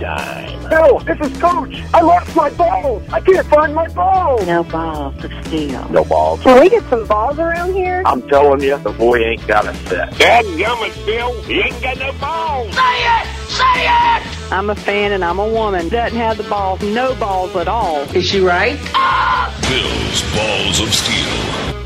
time. Bill, this is Coach. I lost my balls. I can't find my balls. No balls of steel. No balls. Can we get some balls around here? I'm telling you, the boy ain't got a set. Dadgummit, Bill. He ain't got no balls. Say it! Say it! I'm a fan and I'm a woman. Doesn't have the balls, no balls at all. Is she right? Ah! Bill's Balls of Steel.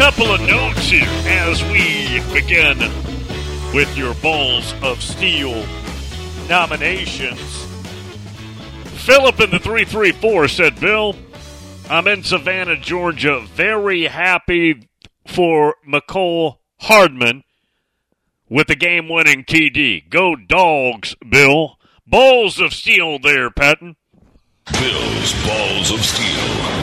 Couple of notes here as we begin with your Balls of Steel nominations. Philip in the 334 said, Bill, I'm in Savannah, Georgia. Very happy for Mecole Hardman with the game winning TD. Go dogs, Bill. Balls of Steel there, Patton. Bill's Balls of Steel.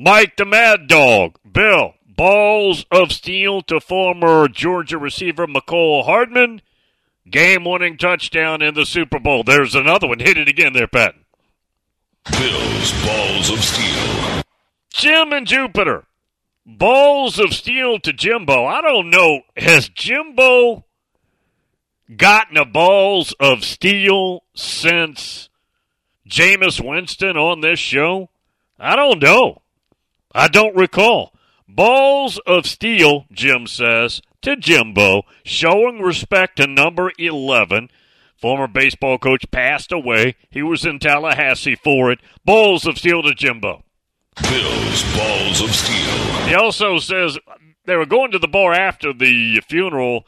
Mike the Mad Dog, Bill, balls of steel to former Georgia receiver Mecole Hardman. Game winning touchdown in the Super Bowl. There's another one. Hit it again there, Pat. Bill's Balls of Steel. Jim and Jupiter. Balls of steel to Jimbo. I don't know. Has Jimbo gotten a balls of steel since Jameis Winston on this show? I don't know. I don't recall. Balls of steel, Jim says, to Jimbo, showing respect to number 11. Former baseball coach passed away. He was in Tallahassee for it. Balls of steel to Jimbo. Bill's Balls of Steel. He also says they were going to the bar after the funeral.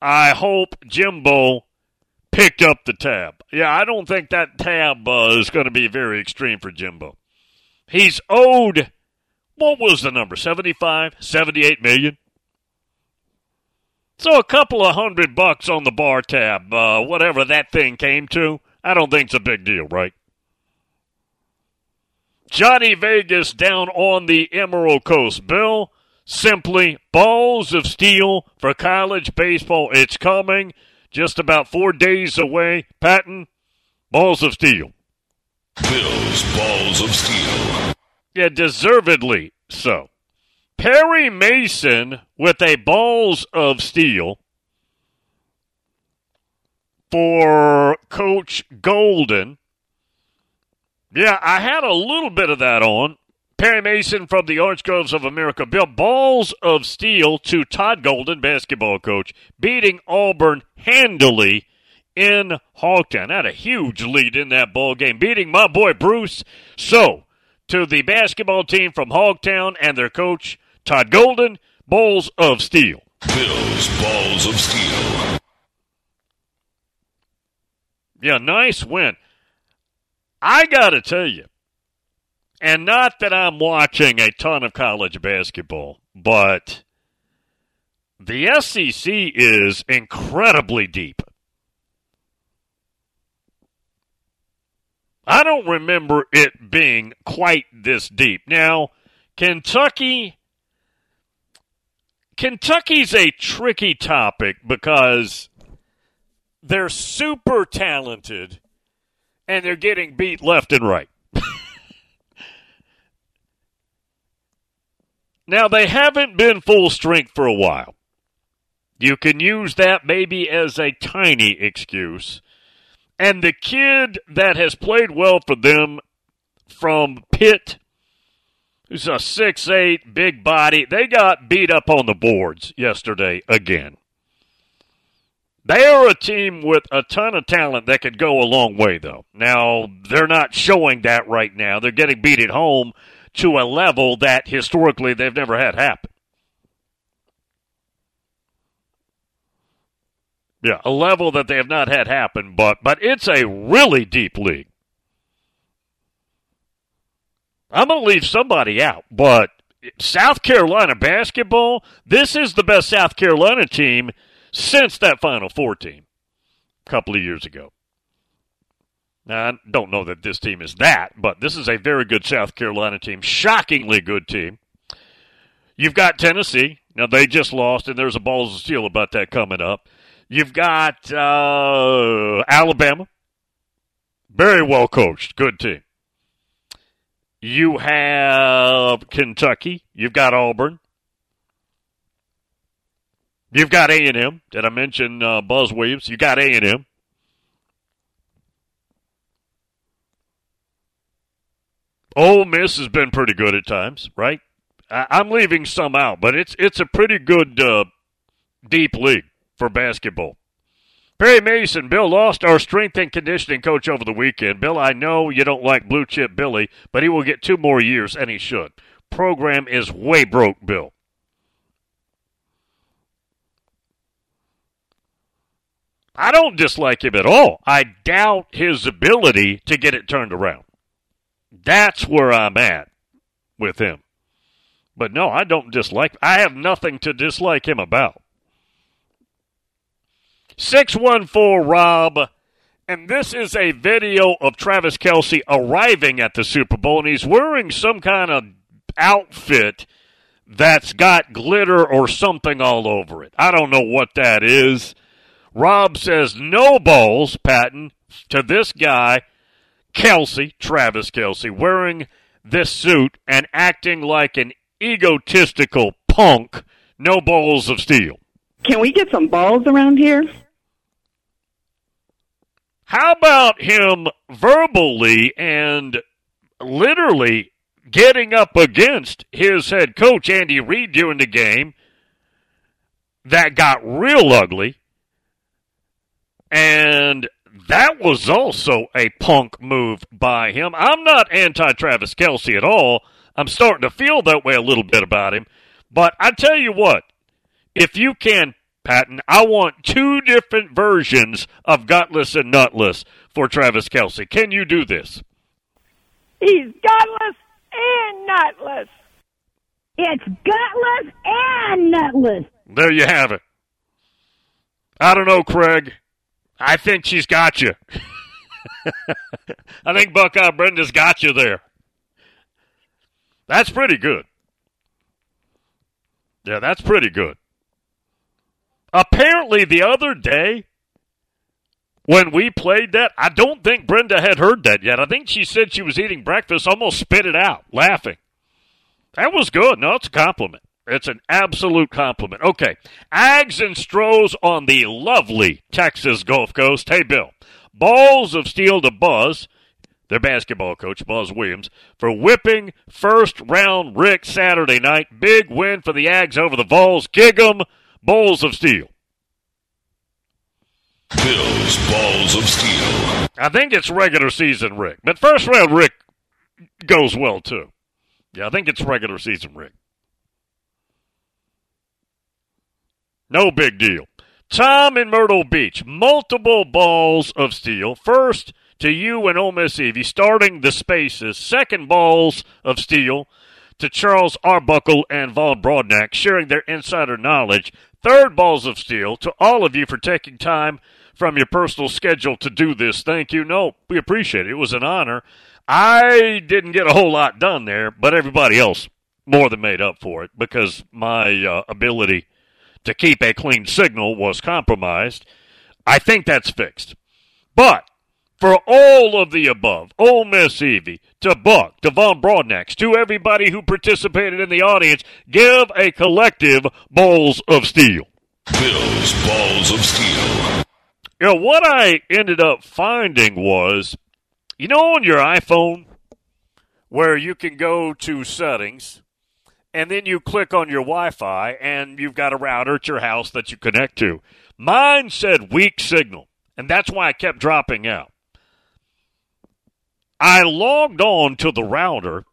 I hope Jimbo picked up the tab. Yeah, I don't think that tab uh, is going to be very extreme for Jimbo. He's owed what was the number? 75, 78 million? So a couple of hundred bucks on the bar tab, uh, whatever that thing came to, I don't think it's a big deal, right? Johnny Vegas down on the Emerald Coast. Bill, simply balls of steel for college baseball. It's coming. Just about four days away. Patton, balls of steel. Bill's Balls of Steel. Yeah, deservedly so. Perry Mason with a balls of steel for Coach Golden. Yeah, I had a little bit of that on. Perry Mason from the Orange Groves of America. Bill balls of steel to Todd Golden, basketball coach, beating Auburn handily in Hogtown. Had a huge lead in that ball game, beating my boy Bruce. So, to the basketball team from Hogtown and their coach, Todd Golden, Balls of Steel. Bill's Balls of Steel. Yeah, nice win. I got to tell you, and not that I'm watching a ton of college basketball, but the SEC is incredibly deep. I don't remember it being quite this deep. Now, Kentucky Kentucky's a tricky topic because they're super talented and they're getting beat left and right. now, they haven't been full strength for a while. You can use that maybe as a tiny excuse. And the kid that has played well for them from Pitt, who's a six-eight big body. They got beat up on the boards yesterday again. They are a team with a ton of talent that could go a long way, though. Now, they're not showing that right now. They're getting beat at home to a level that historically they've never had happen. Yeah, a level that they have not had happen, but but it's a really deep league. I'm going to leave somebody out, but South Carolina basketball, this is the best South Carolina team since that Final Four team a couple of years ago. Now, I don't know that this team is that, but this is a very good South Carolina team, shockingly good team. You've got Tennessee. Now, they just lost, and there's a balls of steel about that coming up. You've got uh, Alabama. Very well coached. Good team. You have Kentucky. You've got Auburn. You've got A&M. Did I mention uh, Buzz Williams? You got A&M. Ole Miss has been pretty good at times, right? I- am leaving some out, but it's it's a pretty good uh, deep league for basketball. Perry Mason, Bill lost our strength and conditioning coach over the weekend. Bill, I know you don't like blue chip Billy, but he will get two more years, and he should. Program is way broke, Bill. I don't dislike him at all. I doubt his ability to get it turned around. That's where I'm at with him. But no, I don't dislike. I have nothing to dislike him about. 614 Rob. And this is a video of Travis Kelce arriving at the Super Bowl, and he's wearing some kind of outfit that's got glitter or something all over it. I don't know what that is. Rob says no balls, Patton, to this guy, Kelce, Travis Kelce, wearing this suit and acting like an egotistical punk. No balls of steel. Can we get some balls around here? How about him verbally and literally getting up against his head coach, Andy Reid, during the game that got real ugly? And that was also a punk move by him. I'm not anti Travis Kelce at all. I'm starting to feel that way a little bit about him. But I tell you what, if you can Patton. I want two different versions of gutless and nutless for Travis Kelce. Can you do this? He's gutless and nutless. It's gutless and nutless. There you have it. I don't know, Craig. I think she's got you. I think Buckeye Brenda's got you there. That's pretty good. Yeah, that's pretty good. Apparently, the other day when we played that, I don't think Brenda had heard that yet. I think she said she was eating breakfast, almost spit it out, laughing. That was good. No, it's a compliment. It's an absolute compliment. Okay. Ags and Stros on the lovely Texas Gulf Coast. Hey, Bill. Balls of steel to Buzz, their basketball coach, Buzz Williams, for whipping first round Rick Saturday night. Big win for the Ags over the Vols. Gig 'em. Balls of Steel. Bill's Balls of Steel. I think it's regular season Rick, but first round Rick goes well too. Yeah, I think it's regular season Rick. No big deal. Tom in Myrtle Beach, multiple balls of steel. First to you and Ole Miss Evie, starting the spaces. Second balls of steel to Charles Arbuckle and Von Broadnax, sharing their insider knowledge Third balls of steel to all of you for taking time from your personal schedule to do this. Thank you. No, we appreciate it. It was an honor. I didn't get a whole lot done there, but everybody else more than made up for it because my uh, ability to keep a clean signal was compromised. I think that's fixed. But for all of the above, Ole Miss Evie, to Buck, to Von Broadnax, to everybody who participated in the audience, give a collective Balls of Steel. Bill's Balls of Steel. You know, what I ended up finding was, you know, on your iPhone, where you can go to settings and then you click on your Wi Fi and you've got a router at your house that you connect to. Mine said weak signal, and that's why I kept dropping out. I logged on to the router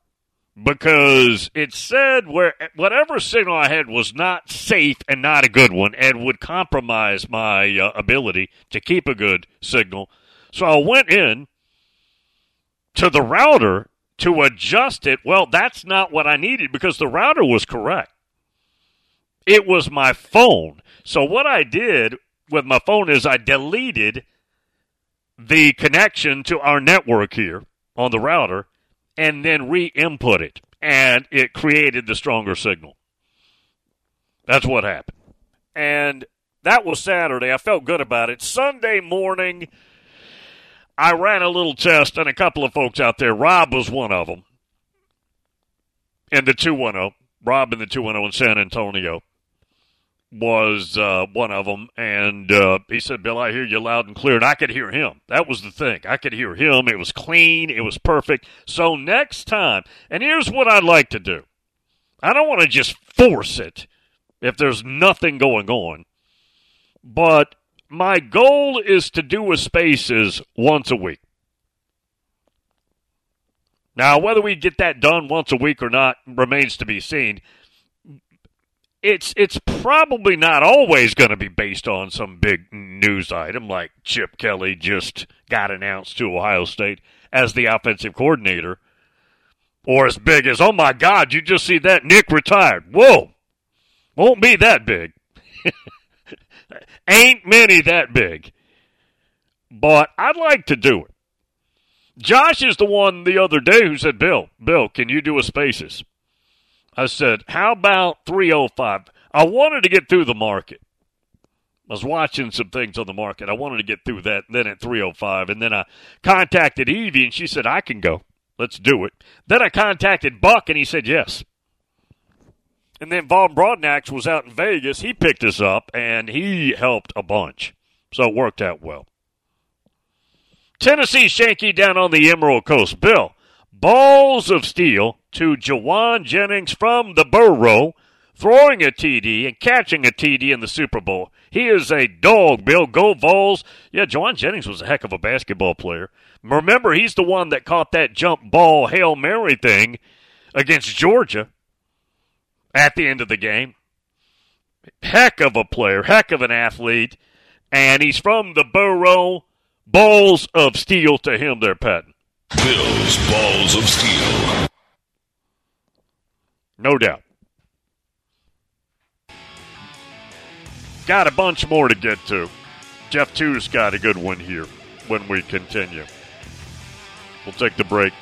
because it said where whatever signal I had was not safe and not a good one and would compromise my uh, ability to keep a good signal. So I went in to the router to adjust it. Well, that's not what I needed because the router was correct. It was my phone. So what I did with my phone is I deleted the connection to our network here on the router and then re input it. And it created the stronger signal. That's what happened. And that was Saturday. I felt good about it. Sunday morning, I ran a little test, and a couple of folks out there, Rob was one of them, in the 210. Rob in the 210 in San Antonio was uh, one of them, and uh, he said, "Bill, I hear you loud and clear," and I could hear him. That was the thing; I could hear him. It was clean. It was perfect. So next time, and here's what I'd like to do: I don't want to just force it if there's nothing going on, but my goal is to do a spaces once a week. Now, whether we get that done once a week or not remains to be seen it's it's probably not always going to be based on some big news item like Chip Kelly just got announced to Ohio State as the offensive coordinator, or as big as oh my God, you just see that Nick retired. Whoa, won't be that big. Ain't many that big, but I'd like to do it. Josh is the one the other day who said, "Bill, Bill, can you do a Spaces?" I said, how about 305? I wanted to get through the market. I was watching some things on the market. I wanted to get through that. Then at 305, and then I contacted Evie, and she said, I can go. Let's do it. Then I contacted Buck, and he said, yes. And then Von Broadnax was out in Vegas. He picked us up, and he helped a bunch. So it worked out well. Tennessee Shanky down on the Emerald Coast. Bill, balls of steel to Jauan Jennings from the Burrow, throwing a TD and catching a TD in the Super Bowl. He is a dog, Bill. Go Vols. Yeah, Jauan Jennings was a heck of a basketball player. Remember, he's the one that caught that jump ball Hail Mary thing against Georgia at the end of the game. Heck of a player, heck of an athlete. And he's from the Burrow. Balls of steel to him there, Patton. Bill's Balls of Steel. No doubt. Got a bunch more to get to. Jeff Two's got a good one here when we continue. We'll take the break.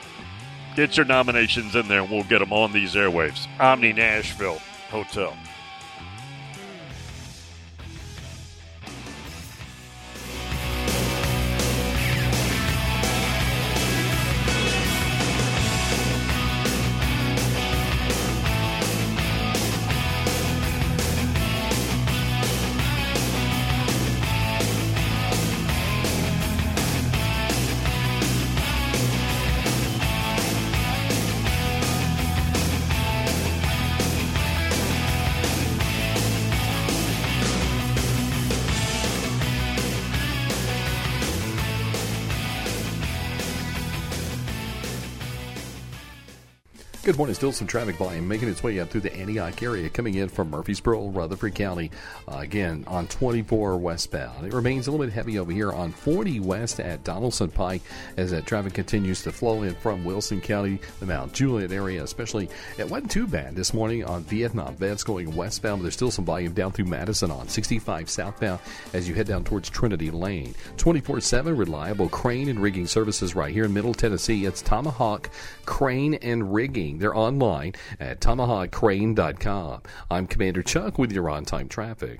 Get your nominations in there and we'll get them on these airwaves. Omni Nashville Hotel. Good morning. Still some traffic volume making its way up through the Antioch area coming in from Murfreesboro, Rutherford County. Uh, again, on 24 westbound. It remains a little bit heavy over here on 40 west at Donaldson Pike as that traffic continues to flow in from Wilson County, the Mount Juliet area, especially. It wasn't too bad this morning on Vietnam. That's going westbound, but there's still some volume down through Madison on 65 southbound as you head down towards Trinity Lane. 24 7 reliable crane and rigging services right here in Middle Tennessee. It's Tomahawk Crane and Rigging. They're online at tomahawkcrane.com. I'm Commander Chuck with your on time traffic.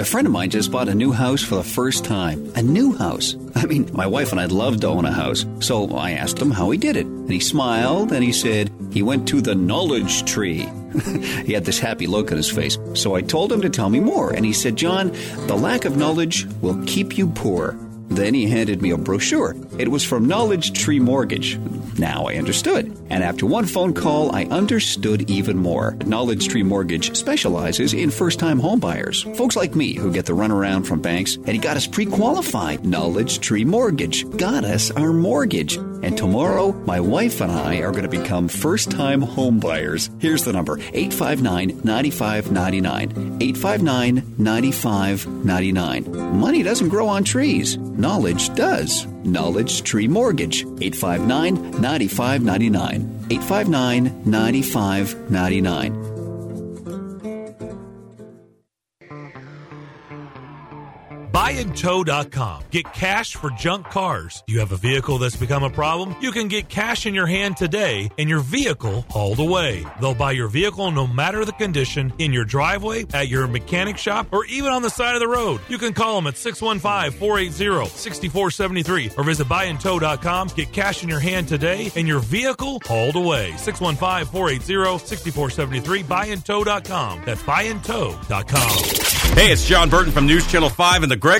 A friend of mine just bought a new house for the first time. A new house. I mean, my wife and I'd love to own a house. So I asked him how he did it. And he smiled and he said he went to the knowledge tree. he had this happy look on his face. So I told him to tell me more. And he said, John, the lack of knowledge will keep you poor. Then he handed me a brochure. It was from Knowledge Tree Mortgage. Now I understood. And after one phone call, I understood even more. Knowledge Tree Mortgage specializes in first time homebuyers. Folks like me who get the runaround from banks, and he got us pre qualified. Knowledge Tree Mortgage got us our mortgage. And tomorrow, my wife and I are going to become first time homebuyers. Here's the number 859 9599. 859 9599. Money doesn't grow on trees, knowledge does. Knowledge Tree Mortgage. 859 9599. 859 9599. Buyandtow.com. Get cash for junk cars. You have a vehicle that's become a problem? You can get cash in your hand today and your vehicle hauled away. They'll buy your vehicle no matter the condition in your driveway, at your mechanic shop, or even on the side of the road. You can call them at 615 480 6473 or visit buyandtow.com. Get cash in your hand today and your vehicle hauled away. 615 480 6473. Buyandtow.com. That's buyandtow.com. Hey, it's John Burton from News Channel 5 and the Greg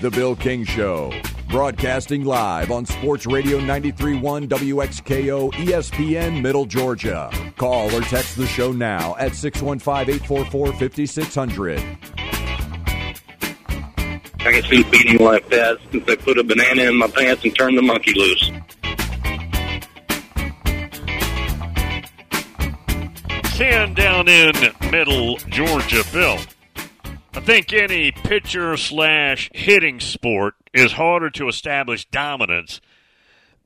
The Bill King Show, broadcasting live on Sports Radio 93.1 WXKO ESPN Middle Georgia. Call or text the show now at 615 844 5600. I can see beating like that since they put a banana in my pants and turned the monkey loose. Ten down in Middle Georgia, Bill. I think any pitcher slash hitting sport is harder to establish dominance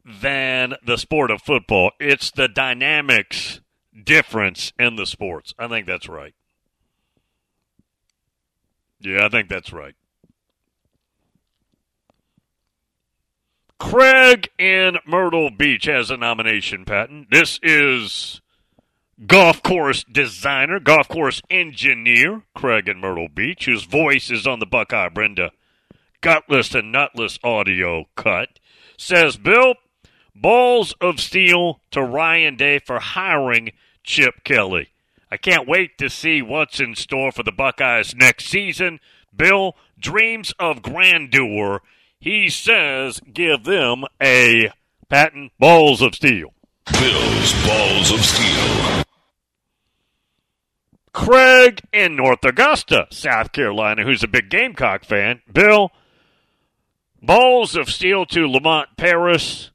than the sport of football. It's the dynamics difference in the sports. I think that's right. Yeah, I think that's right. Craig in Myrtle Beach has a nomination, Patton. This is golf course designer, golf course engineer, Craig in Myrtle Beach, whose voice is on the Buckeye Brenda gutless and nutless audio cut, says, Bill, balls of steel to Ryan Day for hiring Chip Kelly. I can't wait to see what's in store for the Buckeyes next season. Bill, dreams of grandeur. He says, give them a patent balls of steel. Bill's Balls of Steel. Craig in North Augusta, South Carolina, who's a big Gamecock fan. Bill, balls of steel to Lamont Paris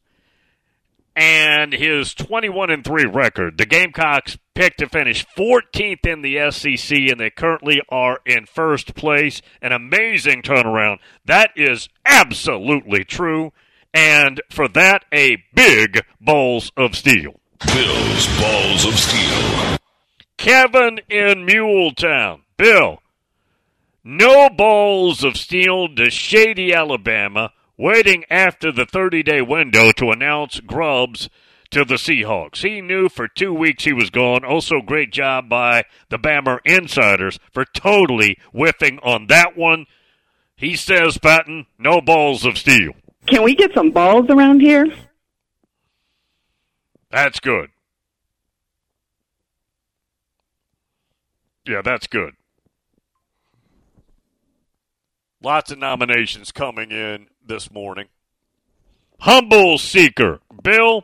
and his 21 and 3 record. The Gamecocks picked to finish 14th in the SEC, and they currently are in first place. An amazing turnaround. That is absolutely true. And for that, a big balls of steel. Bill's Balls of Steel. Kevin in Muletown. Bill, no balls of steel to Shady, Alabama, waiting after the 30 day window to announce Grubbs to the Seahawks. He knew for two weeks he was gone. Also, great job by the Bammer insiders for totally whiffing on that one. He says, Patton, no balls of steel. Can we get some balls around here? That's good. Yeah, that's good. Lots of nominations coming in this morning. Humble Seeker. Bill,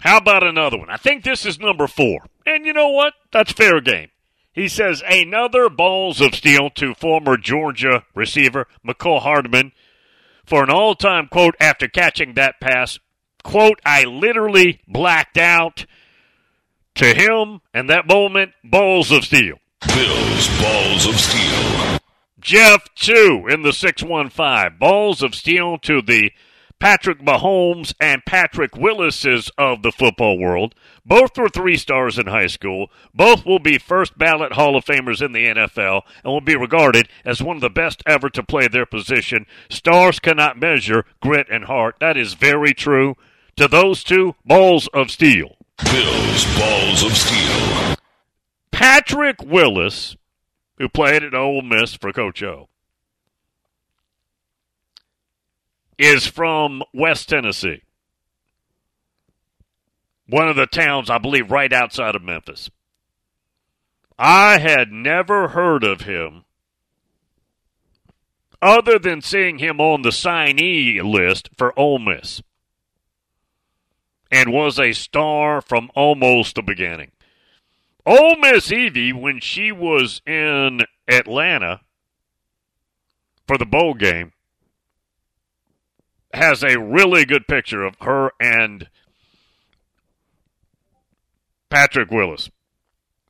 how about another one? I think this is number four. And you know what? That's fair game. He says another balls of steel to former Georgia receiver Mecole Hardman for an all time quote after catching that pass. Quote, I literally blacked out. To him and that moment, balls of steel. Bill's Balls of Steel. Jeff, two in the 615. Balls of steel to the Patrick Mahomes and Patrick Willises of the football world. Both were three stars in high school. Both will be first ballot Hall of Famers in the NFL and will be regarded as one of the best ever to play their position. Stars cannot measure grit and heart. That is very true. To those two, balls of steel. Bill's Balls of Steel. Patrick Willis, who played at Ole Miss for Coach O, is from West Tennessee. One of the towns, I believe, right outside of Memphis. I had never heard of him other than seeing him on the signee list for Ole Miss and was a star from almost the beginning. Ole Miss Evie, when she was in Atlanta for the bowl game, has a really good picture of her and Patrick Willis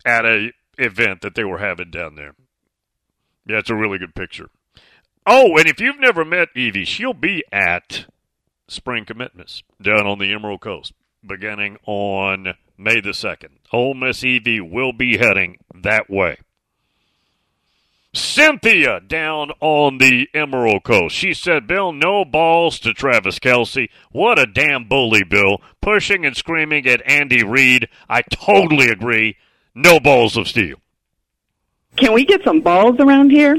at a event that they were having down there. Yeah, it's a really good picture. Oh, and if you've never met Evie, she'll be at Spring Commitments down on the Emerald Coast beginning on May the 2nd. Ole Miss Evie will be heading that way. Cynthia down on the Emerald Coast. She said, Bill, no balls to Travis Kelce. What a damn bully, Bill. Pushing and screaming at Andy Reid. I totally agree. No balls of steel. Can we get some balls around here?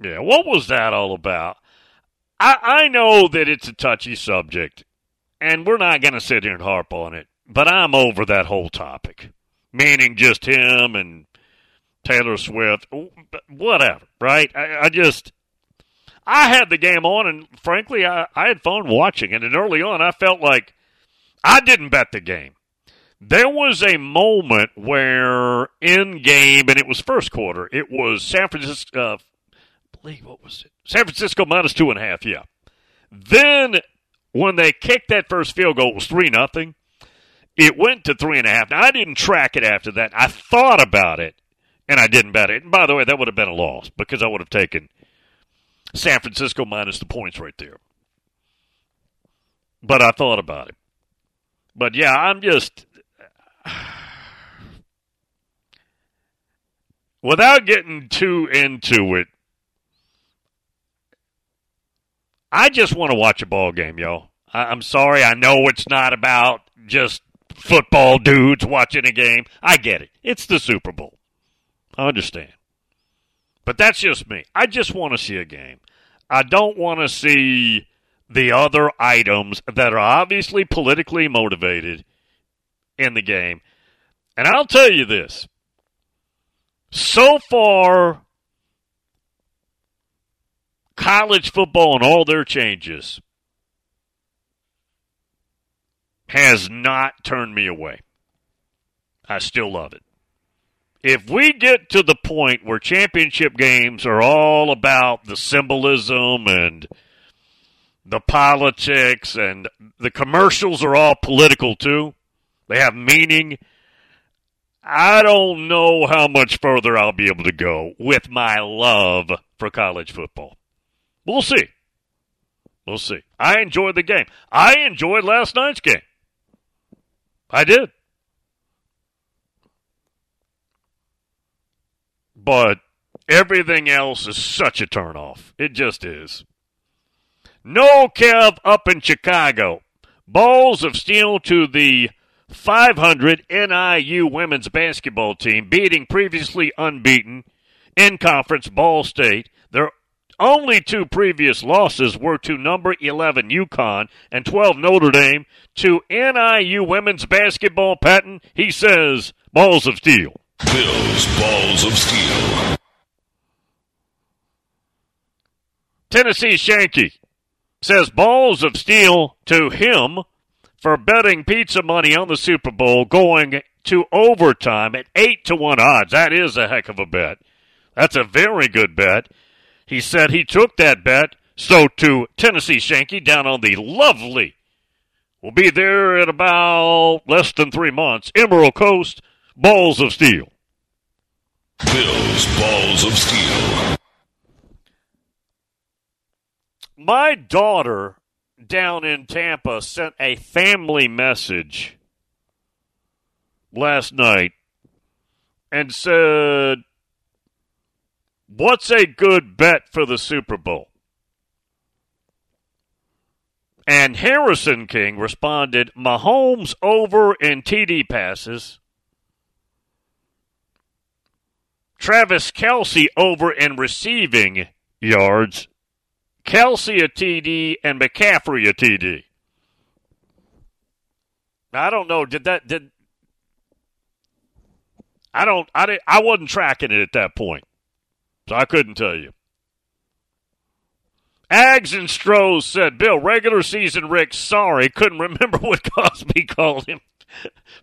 Yeah, what was that all about? I, I know that it's a touchy subject, and we're not going to sit here and harp on it, but I'm over that whole topic. Meaning just him and Taylor Swift, whatever, right? I, I, just, I had the game on, and frankly, I, I had fun watching it. And early on, I felt like I didn't bet the game. There was a moment where in game, and it was first quarter, it was San Francisco, uh, I believe, what was it? San Francisco minus two and a half, yeah. Then when they kicked that first field goal, it was 3 nothing. It went to three and a half. Now I didn't track it after that. I thought about it, and I didn't bet it. And by the way, that would have been a loss because I would have taken San Francisco minus the points right there. But I thought about it. But yeah, I'm just without getting too into it. I just want to watch a ball game, yo. I- I'm sorry. I know it's not about just football dudes watching a game. I get it. It's the Super Bowl. I understand. But that's just me. I just want to see a game. I don't want to see the other items that are obviously politically motivated in the game. And I'll tell you this. So far, college football and all their changes has not turned me away. I still love it. If we get to the point where championship games are all about the symbolism and the politics and the commercials are all political too, they have meaning. I don't know how much further I'll be able to go with my love for college football. We'll see. We'll see. I enjoyed the game. I enjoyed last night's game. I did. But everything else is such a turnoff. It just is. No Kev up in Chicago. Balls of steel to the 500 NIU women's basketball team, beating previously unbeaten in conference Ball State. Only two previous losses were to number 11 UConn and 12 Notre Dame. To NIU women's basketball, Patton, he says, balls of steel. Bills balls of steel. Tennessee Shanky says balls of steel to him for betting pizza money on the Super Bowl going to overtime at 8 to 1 odds. That is a heck of a bet. That's a very good bet. He said he took that bet. So to Tennessee Shanky down on the lovely, we'll be there in about less than three months. Emerald Coast, balls of steel. Bills balls of steel. My daughter down in Tampa sent a family message last night and said, What's a good bet for the Super Bowl? And Harrison King responded, Mahomes over in TD passes. Travis Kelce over in receiving yards. Kelce a TD and McCaffrey a TD. I don't know. Did that did I don't I didn't I wasn't tracking it at that point. So I couldn't tell you. Ags and Stros said, Bill, regular season Rick, sorry, couldn't remember what Cosby called him.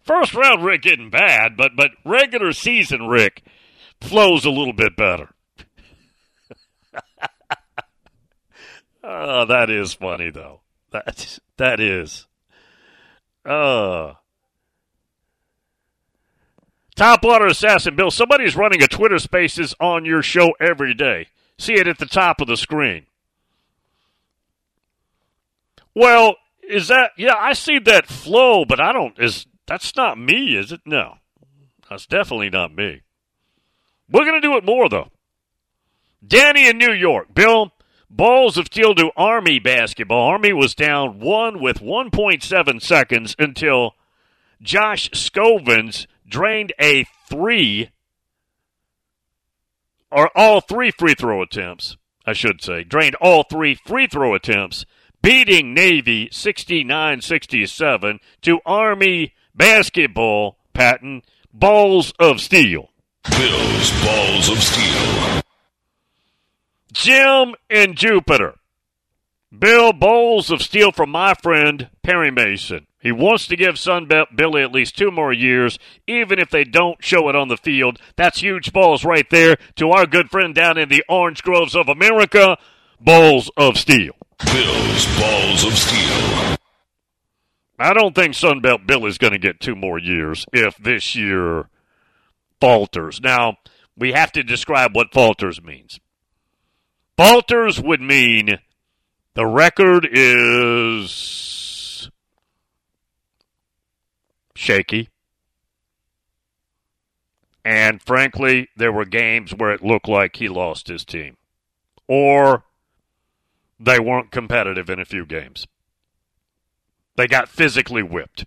First round Rick isn't bad, but but regular season Rick flows a little bit better. oh, that is funny though. That that is. Uh Topwater Assassin Bill, somebody's running a Twitter Spaces on your show every day. See it at the top of the screen. Well, is that yeah? I see that flow, but I don't. Is that's not me? Is it? No, that's definitely not me. We're gonna do it more though. Danny in New York, Bill. Balls of steel to Army basketball. Army was down one with 1.7 seconds until Josh Scovens drained a three, or all three free throw attempts, I should say, drained all three free throw attempts, beating Navy 69 67 to Army basketball, Patton, balls of steel. Bills balls of steel. Jim and Jupiter. Bill Bowls of steel from my friend Perry Mason. He wants to give Sunbelt Billy at least two more years, even if they don't show it on the field. That's huge balls right there to our good friend down in the orange groves of America, Balls of Steel. Bills balls of steel. I don't think Sunbelt Billy's going to get two more years if this year falters. Now, we have to describe what falters means. Falters would mean the record is shaky. And frankly, there were games where it looked like he lost his team. Or they weren't competitive in a few games. They got physically whipped.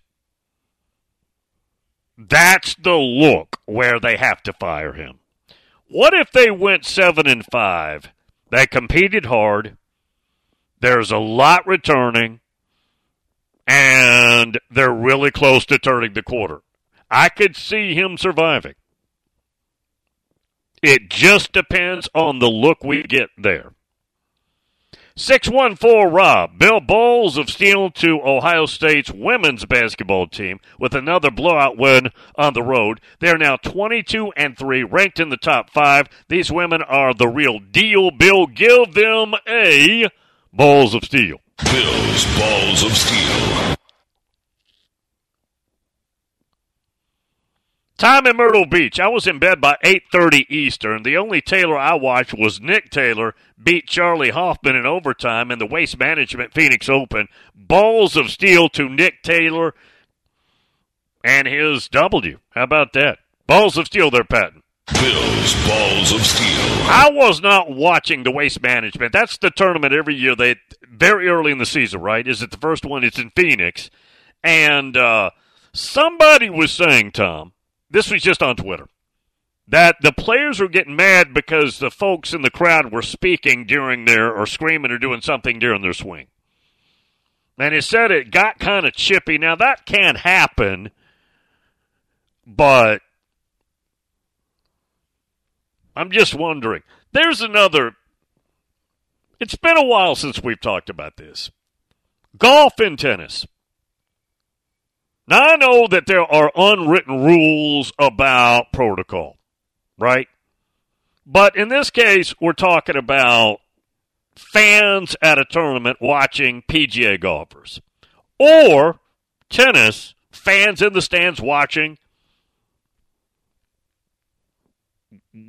That's the look where they have to fire him. What if they went 7 and 5? They competed hard. There's a lot returning and they're really close to turning the quarter. I could see him surviving. It just depends on the look we get there. 614 Rob, Bill Bowles of Steel to Ohio State's women's basketball team with another blowout win on the road. They're now 22 and 3, ranked in the top 5. These women are the real deal. Bill, give them a Balls of Steel. Bills balls of steel. Time in Myrtle Beach. I was in bed by 8:30 Eastern. The only Taylor I watched was Nick Taylor beat Charley Hoffman in overtime in the Waste Management Phoenix Open. Balls of steel to Nick Taylor and his W. How about that? Balls of steel there, Patton. Bills balls of steel. I was not watching the Waste Management. That's the tournament every year. They very early in the season, right? Is it the first one? It's in Phoenix, and uh, Somebody was saying, Tom, this was just on Twitter, that the players were getting mad because the folks in the crowd were speaking during their, or screaming or doing something during their swing. And he said it got kind of chippy. Now, that can happen, but I'm just wondering. There's another. It's been a while since we've talked about this. Golf and tennis. Now, I know that there are unwritten rules about protocol, right? But in this case, we're talking about fans at a tournament watching PGA golfers, or tennis fans in the stands watching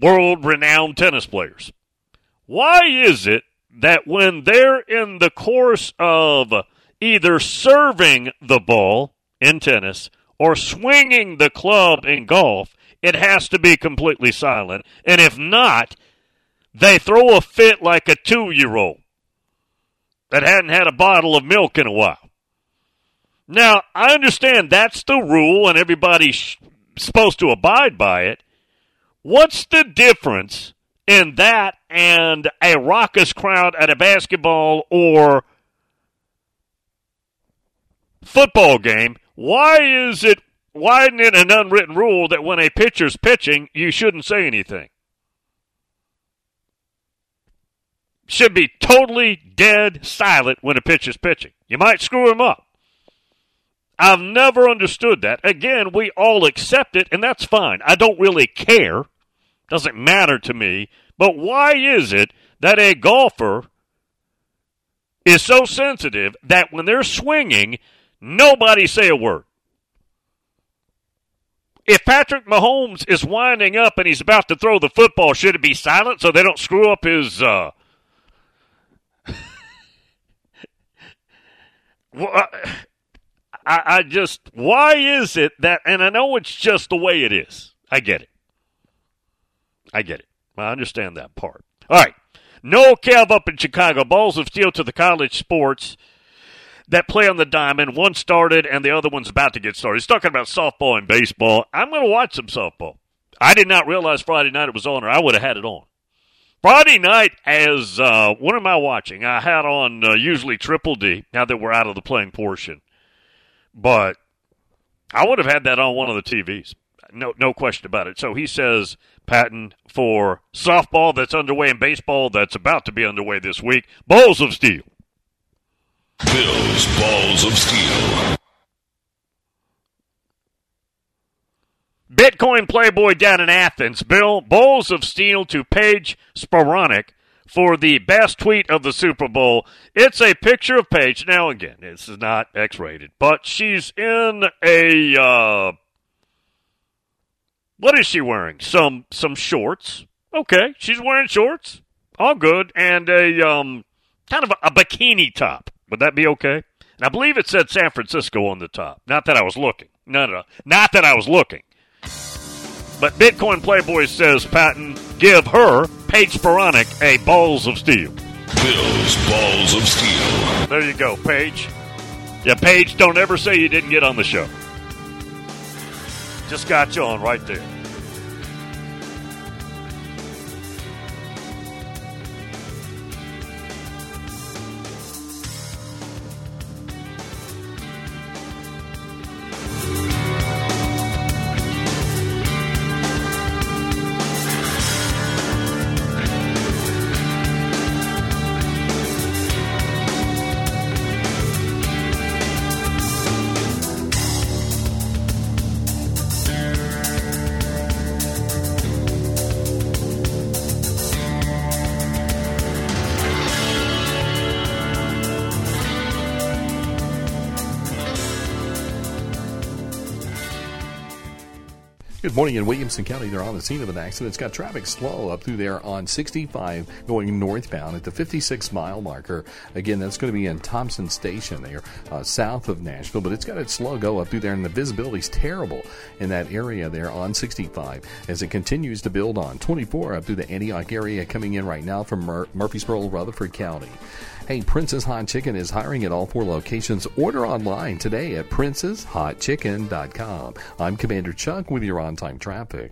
world renowned tennis players. Why is it that when they're in the course of either serving the ball in tennis or swinging the club in golf, it has to be completely silent? And if not, they throw a fit like a two year old that hadn't had a bottle of milk in a while. Now, I understand that's the rule and everybody's supposed to abide by it. What's the difference in that and a raucous crowd at a basketball or football game? Why is it why isn't it an unwritten rule that when a pitcher's pitching, you shouldn't say anything? should be totally dead silent when a pitcher's pitching. You might screw him up. I've never understood that. Again, we all accept it, and that's fine. I don't really care. Doesn't matter to me. But why is it that a golfer is so sensitive that when they're swinging, nobody say a word? If Patrick Mahomes is winding up and he's about to throw the football, should it be silent so they don't screw up his uh, Well, I, I just, why is it that, and I know it's just the way it is. I get it. I get it. I understand that part. All right. No Kev up in Chicago. Balls of steel to the college sports that play on the diamond. One started and the other one's about to get started. He's talking about softball and baseball. I'm going to watch some softball. I did not realize Friday night it was on, or I would have had it on. Friday night, as uh, what am I watching? I had on uh, usually Triple D. Now that we're out of the playing portion, but I would have had that on one of the TVs. No, no question about it. So he says, Patton, for softball that's underway and baseball that's about to be underway this week, balls of steel. Bill's balls of steel. Bitcoin Playboy down in Athens. Bill, Balls of Steel to Paige Spiranac for the best tweet of the Super Bowl. It's a picture of Paige. Now, again, this is not X rated, but she's in a. Uh, what is she wearing? Some some shorts. Okay, she's wearing shorts. All good, and a um, kind of a, a bikini top. Would that be okay? And I believe it said San Francisco on the top. Not that I was looking. No, no, no. not that I was looking. But Bitcoin Playboy says Patton give her, Paige Spiranac, a balls of steel. Bill's balls of steel. There you go, Paige. Yeah, Paige, don't ever say you didn't get on the show. Just got you on right there. Morning in Williamson County. They're on the scene of an accident. It's got traffic slow up through there on 65 going northbound at the 56 mile marker. Again, that's going to be in Thompson Station there, uh, south of Nashville, but it's got its slow go up through there, and the visibility is terrible in that area there on 65 as it continues to build on 24 up through the Antioch area coming in right now from Mur- Murfreesboro, Rutherford County. Hey, Prince's Hot Chicken is hiring at all four locations. Order online today at princeshotchicken.com. I'm Commander Chuck with your on time traffic.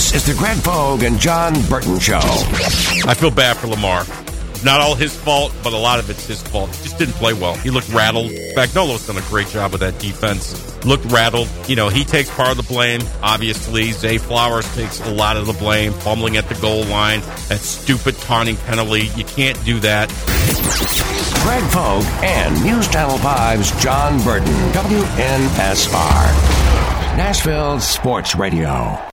This is the Greg Pogue and John Burton Show. I feel bad for Lamar. Not all his fault, but a lot of it's his fault. He just didn't play well. He looked rattled. Spagnuolo's done a great job with that defense. Looked rattled. You know, he takes part of the blame, obviously. Zay Flowers takes a lot of the blame, fumbling at the goal line, that stupid taunting penalty. You can't do that. Greg Pogue and News Channel 5's John Burton, WNSR. Nashville Sports Radio.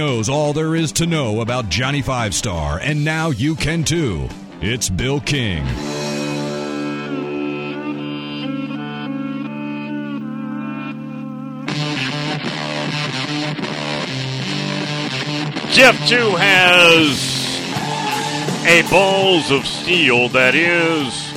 Knows all there is to know about Johnny Five Star, and now you can too. It's Bill King. Jeff, too, has a balls of steel that is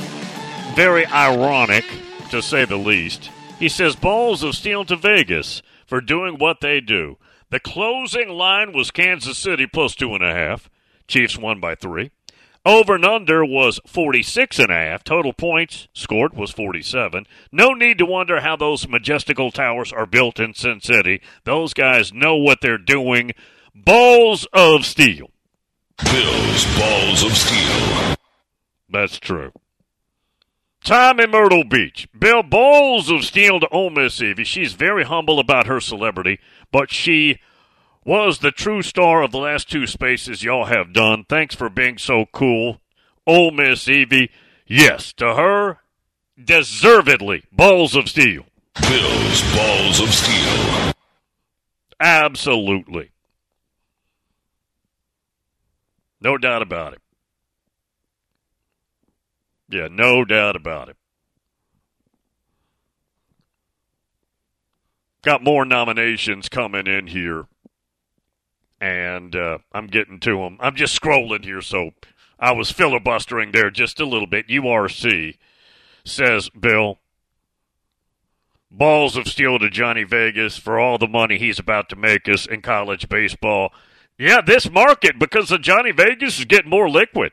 very ironic, to say the least. He says balls of steel to Vegas for doing what they do. The closing line was Kansas City plus two and a half. Chiefs won by three. Over and under was 46 and a half. Total points scored was 47. No need to wonder how those majestical towers are built in Sin City. Those guys know what they're doing. Balls of steel. Bill's Balls of Steel. That's true. Time in Myrtle Beach. Bill Balls of Steel to Ole Miss Evie. She's very humble about her celebrity, but she was the true star of the last two spaces y'all have done. Thanks for being so cool. Ole Miss Evie. Yes, to her, deservedly, Balls of Steel. Bill's Balls of Steel. Absolutely. No doubt about it. Yeah, no doubt about it. Got more nominations coming in here, and uh, I'm getting to them. I'm just scrolling here, so I was filibustering there just a little bit. URC says, Bill, balls of steel to Johnny Vegas for all the money he's about to make us in college baseball. Yeah, this market because of Johnny Vegas is getting more liquid.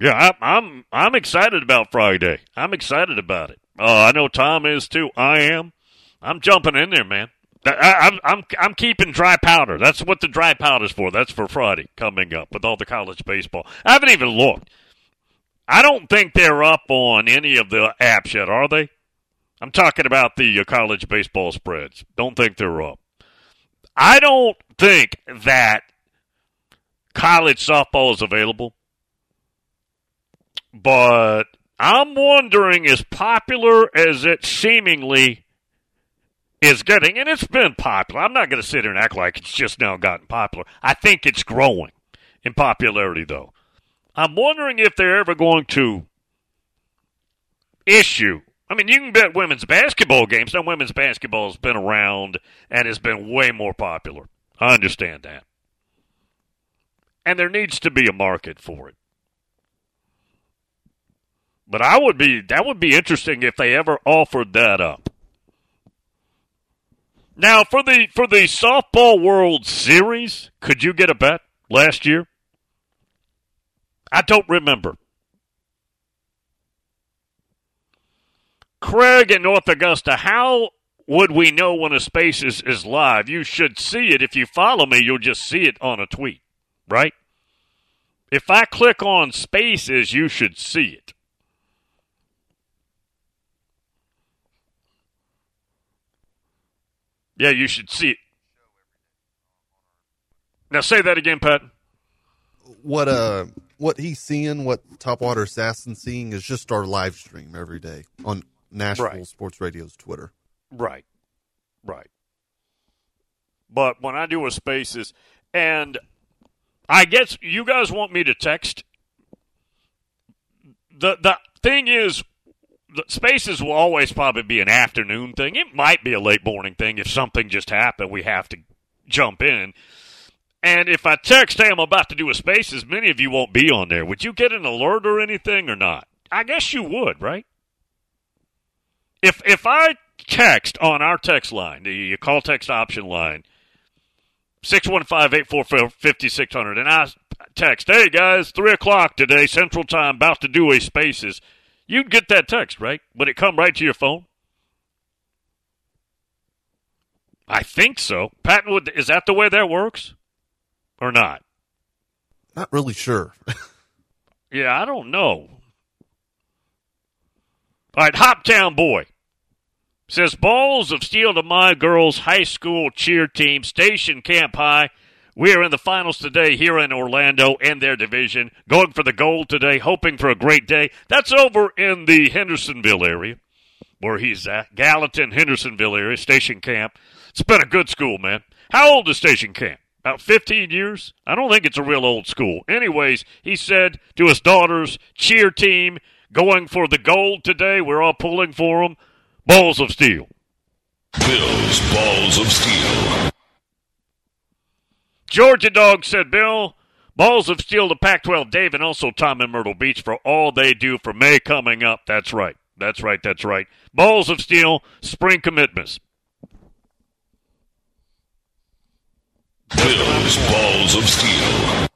Yeah, I, I'm I'm excited about Friday. I'm excited about it. Uh, I know Tom is too. I am. I'm jumping in there, man. I, I'm I'm I'm keeping dry powder. That's what the dry powder's for. That's for Friday coming up with all the college baseball. I haven't even looked. I don't think they're up on any of the apps yet, are they? I'm talking about the uh, college baseball spreads. Don't think they're up. I don't think that college softball is available, but I'm wondering as popular as it seemingly is getting, and it's been popular. I'm not going to sit here and act like it's just now gotten popular. I think it's growing in popularity, though. I'm wondering if they're ever going to issue. I mean, you can bet women's basketball games. Now, women's basketball has been around and has been way more popular. I understand that. And there needs to be a market for it. But I would be that would be interesting if they ever offered that up. Now for the for the softball World Series, could you get a bet last year? I don't remember. Craig in North Augusta, how would we know when a space is, is live? You should see it. If you follow me, you'll just see it on a tweet, right? If I click on spaces, you should see it. Yeah, you should see it. Now say that again, Pat. What uh what he's seeing, what Topwater Assassin's seeing is just our live stream every day on Nashville Right. Sports Radio's Twitter. Right. Right. But when I do a spaces, and I guess you guys want me to text. The the thing is, spaces will always probably be an afternoon thing. It might be a late morning thing if something just happened. We have to jump in. And if I text, hey, I'm about to do a spaces, many of you won't be on there. Would you get an alert or anything or not? I guess you would, right? if if I text on our text line, the call text option line, 615-844-5600, and I text, hey guys, 3 o'clock today, Central Time, about to do a spaces, you'd get that text, right? Would it come right to your phone? I think so. Patton, would, is that the way that works? Or not? Not really sure. Yeah, I don't know. All right, Hoptown Boy says balls of steel to my girls' high school cheer team, Station Camp High. We are in the finals today here in Orlando in their division, going for the gold today, hoping for a great day. That's over in the Hendersonville area, where he's at. Gallatin, Hendersonville area, Station Camp. It's been a good school, man. How old is Station Camp? About 15 years? I don't think it's a real old school. Anyways, he said to his daughter's cheer team, going for the gold today. We're all pulling for them. Balls of steel. Bill's Balls of Steel. Georgia Dog said, Bill, balls of steel to Pac 12 Dave and also Tom in Myrtle Beach for all they do for May coming up. That's right. That's right. That's right. Balls of steel, spring commitments. Bill's Balls of Steel.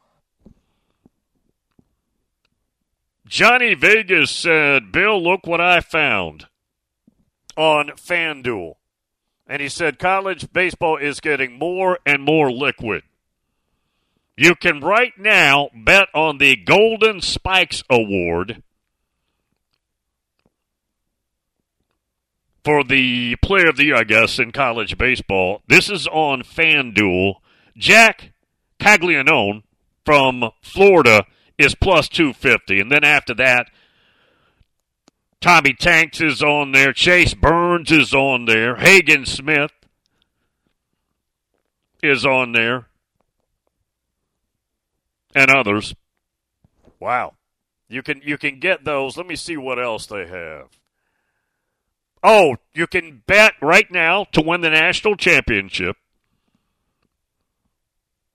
Johnny Vegas said, Bill, look what I found on FanDuel. And he said, college baseball is getting more and more liquid. You can right now bet on the Golden Spikes Award for the player of the year, I guess, in college baseball. This is on FanDuel. Jack Caglianone from Florida is plus 250. And then after that, Tommy Tanks is on there. Chase Burns is on there. Hagen Smith is on there. And others. Wow. You can you can get those. Let me see what else they have. Oh, you can bet right now to win the national championship.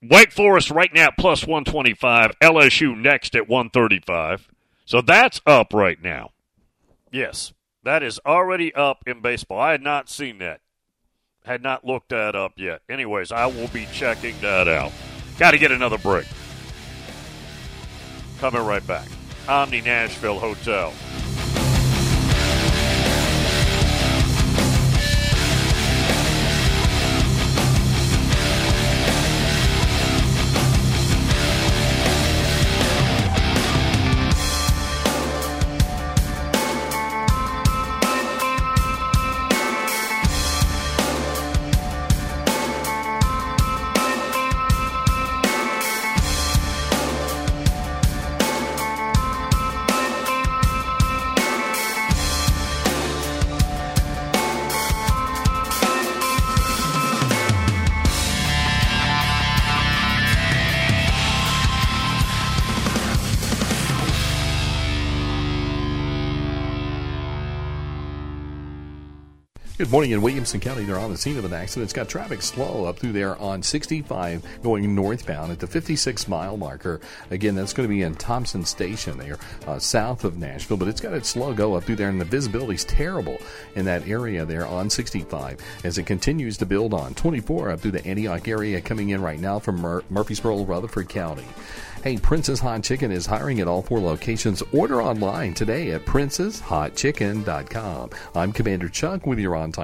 Wake Forest right now plus 125. LSU next at 135. So that's up right now. Yes, that is already up in baseball. I had not seen that. Had not looked that up yet. Anyways, I will be checking that out. Got to get another break. Coming right back. Omni Nashville Hotel. Morning in Williamson County. They're on the scene of an accident. It's got traffic slow up through there on 65 going northbound at the 56 mile marker. Again, that's going to be in Thompson Station there, uh, south of Nashville, but it's got its slow go up through there, and the visibility's terrible in that area there on 65 as it continues to build on 24 up through the Antioch area coming in right now from Mur- Murfreesboro, Rutherford County. Hey, Prince's Hot Chicken is hiring at all four locations. Order online today at princeshotchicken.com. I'm Commander Chuck with your on time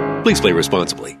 Please play responsibly.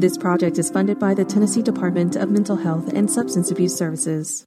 This project is funded by the Tennessee Department of Mental Health and Substance Abuse Services.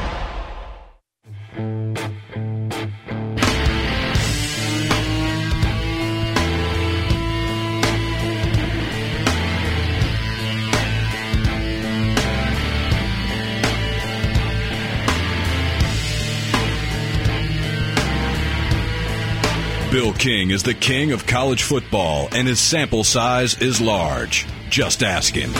Bill King is the king of college football, and his sample size is large. Just ask him.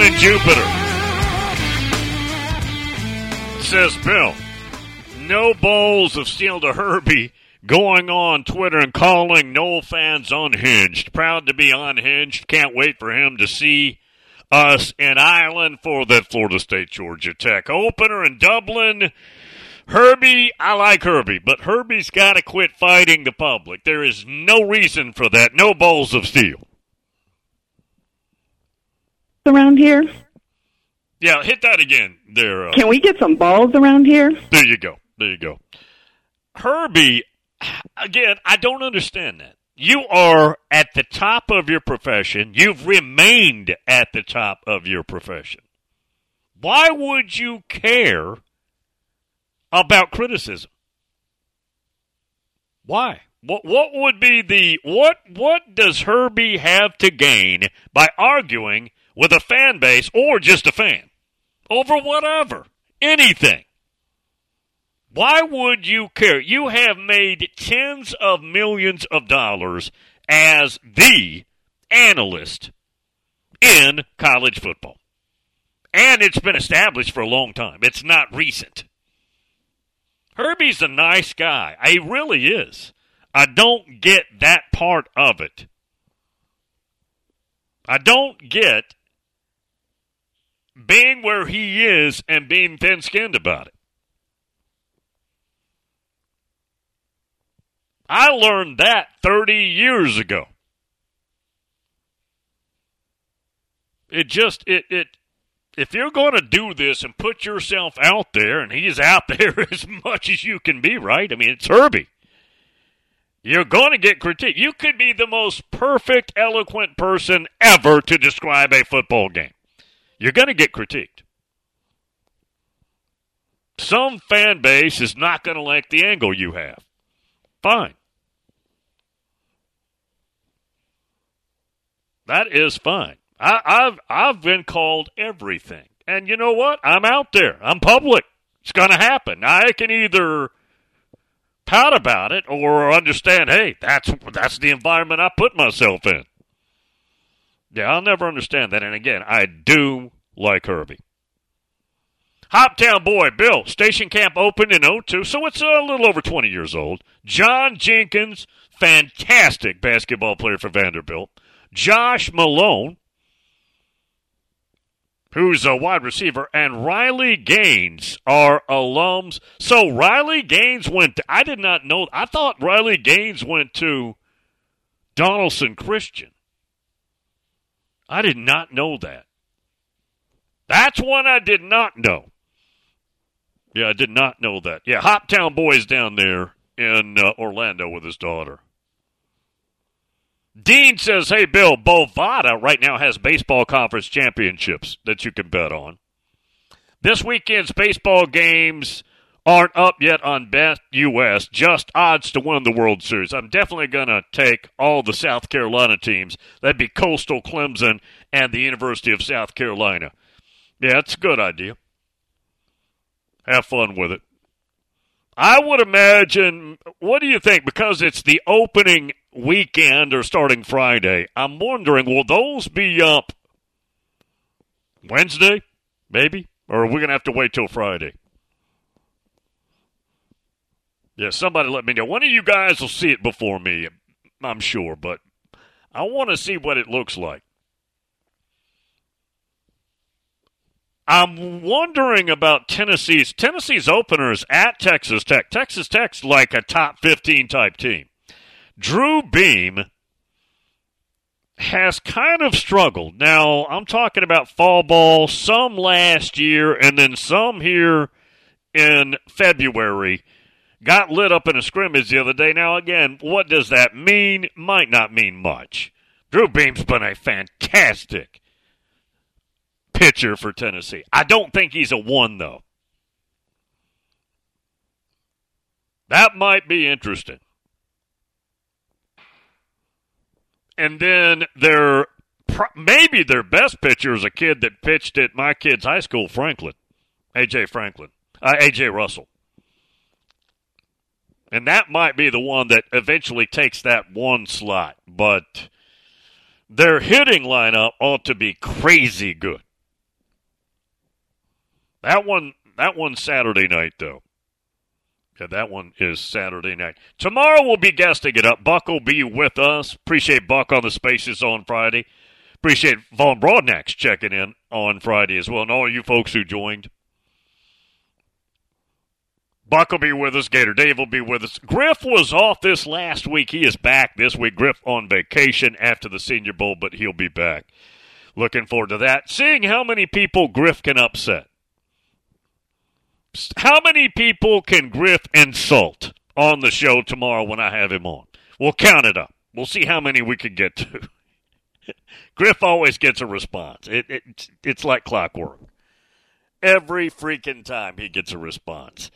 And Jupiter. Says Bill. No bowls of steel to Herbie going on Twitter and calling Nole fans unhinged. Proud to be unhinged. Can't wait for him to see us in Ireland for that Florida State Georgia Tech opener in Dublin. Herbie, I like Herbie, but Herbie's got to quit fighting the public. There is no reason for that. No bowls of steel. Around here? Yeah, hit that again there. Uh, Can we get some balls around here? There you go. There you go. Herbie, again, I don't understand that. You are at the top of your profession. You've remained at the top of your profession. Why would you care about criticism? Why? What what would be the what what does Herbie have to gain by arguing with a fan base or just a fan over whatever, anything? Why would you care? You have made tens of millions of dollars as the analyst in college football. And it's been established for a long time. It's not recent. Herbie's a nice guy. He really is. I don't get that part of it. I don't get being where he is and being thin skinned about it. I learned that 30 years ago. It just, it, it, if you're going to do this and put yourself out there, and he's out there as much as you can be, right? I mean, it's Herbie. You're going to get critique. You could be the most perfect, eloquent person ever to describe a football game. You're going to get critiqued. Some fan base is not going to like the angle you have. Fine. That is fine. I, I've I've been called everything, and you know what? I'm out there. I'm public. It's going to happen. I can either pout about it or understand. Hey, that's that's the environment I put myself in. Yeah, I'll never understand that. And again, I do like Herbie. Hoptown boy, Bill, station camp opened in 02, so it's a little over 20 years old. John Jenkins, fantastic basketball player for Vanderbilt. Josh Malone, who's a wide receiver, and Riley Gaines are alums. So Riley Gaines went to, I did not know, I thought Riley Gaines went to Donelson Christian. I did not know that. That's one I did not know. Yeah, I did not know that. Yeah, Hoptown Boys down there in uh, Orlando with his daughter. Dean says, "Hey Bill, Bovada right now has baseball conference championships that you can bet on. This weekend's baseball games aren't up yet on Best US, just odds to win the World Series. I'm definitely going to take all the South Carolina teams. That'd be Coastal Clemson and the University of South Carolina. Yeah, it's a good idea. Have fun with it. I would imagine, what do you think? Because it's the opening weekend or starting Friday, I'm wondering, will those be up Wednesday, maybe? Or are we going to have to wait till Friday? Yeah, somebody let me know. One of you guys will see it before me, I'm sure, but I want to see what it looks like. I'm wondering about Tennessee's Tennessee's openers at Texas Tech. Texas Tech's like a top 15 type team. Drew Beam has kind of struggled. Now, I'm talking about fall ball, some last year, and then some here in February. Got lit up in a scrimmage the other day. Now, again, what does that mean? Might not mean much. Drew Beam's been a fantastic pitcher for Tennessee. I don't think he's a one, though. That might be interesting. and then their maybe their best pitcher is a kid that pitched at my kid's high school, Franklin, AJ Franklin, uh, AJ Russell, and that might be the one that eventually takes that one slot. But their hitting lineup ought to be crazy good. That one, that one Saturday night though. Yeah, that one is Saturday night. Tomorrow we'll be guesting it up. Buck will be with us. Appreciate Buck on the spaces on Friday. Appreciate Von Broadnax checking in on Friday as well, and all you folks who joined. Buck will be with us. Gator Dave will be with us. Griff was off this last week. He is back this week. Griff on vacation after the Senior Bowl, but he'll be back. Looking forward to that. Seeing how many people Griff can upset. How many people can Griff insult on the show tomorrow when I have him on? We'll count it up. We'll see how many we can get to. Griff always gets a response. It, it, it's like clockwork. Every freaking time he gets a response.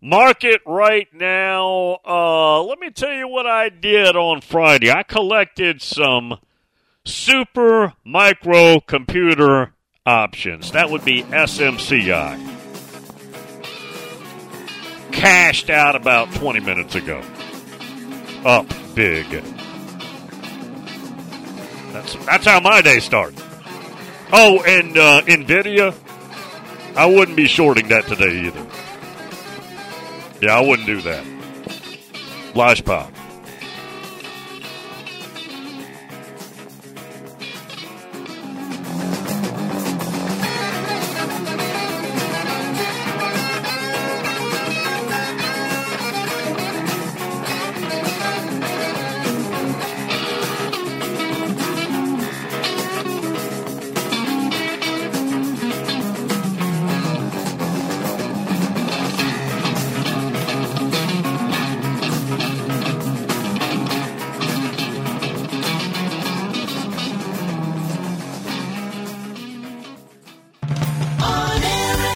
Market right now. Uh, let me tell you what I did on Friday. I collected some super micro computer options. That would be SMCI. Cashed out about 20 minutes ago. Up big. That's that's how my day starts. Oh, and uh, Nvidia, I wouldn't be shorting that today either. Yeah, I wouldn't do that. Lash pop.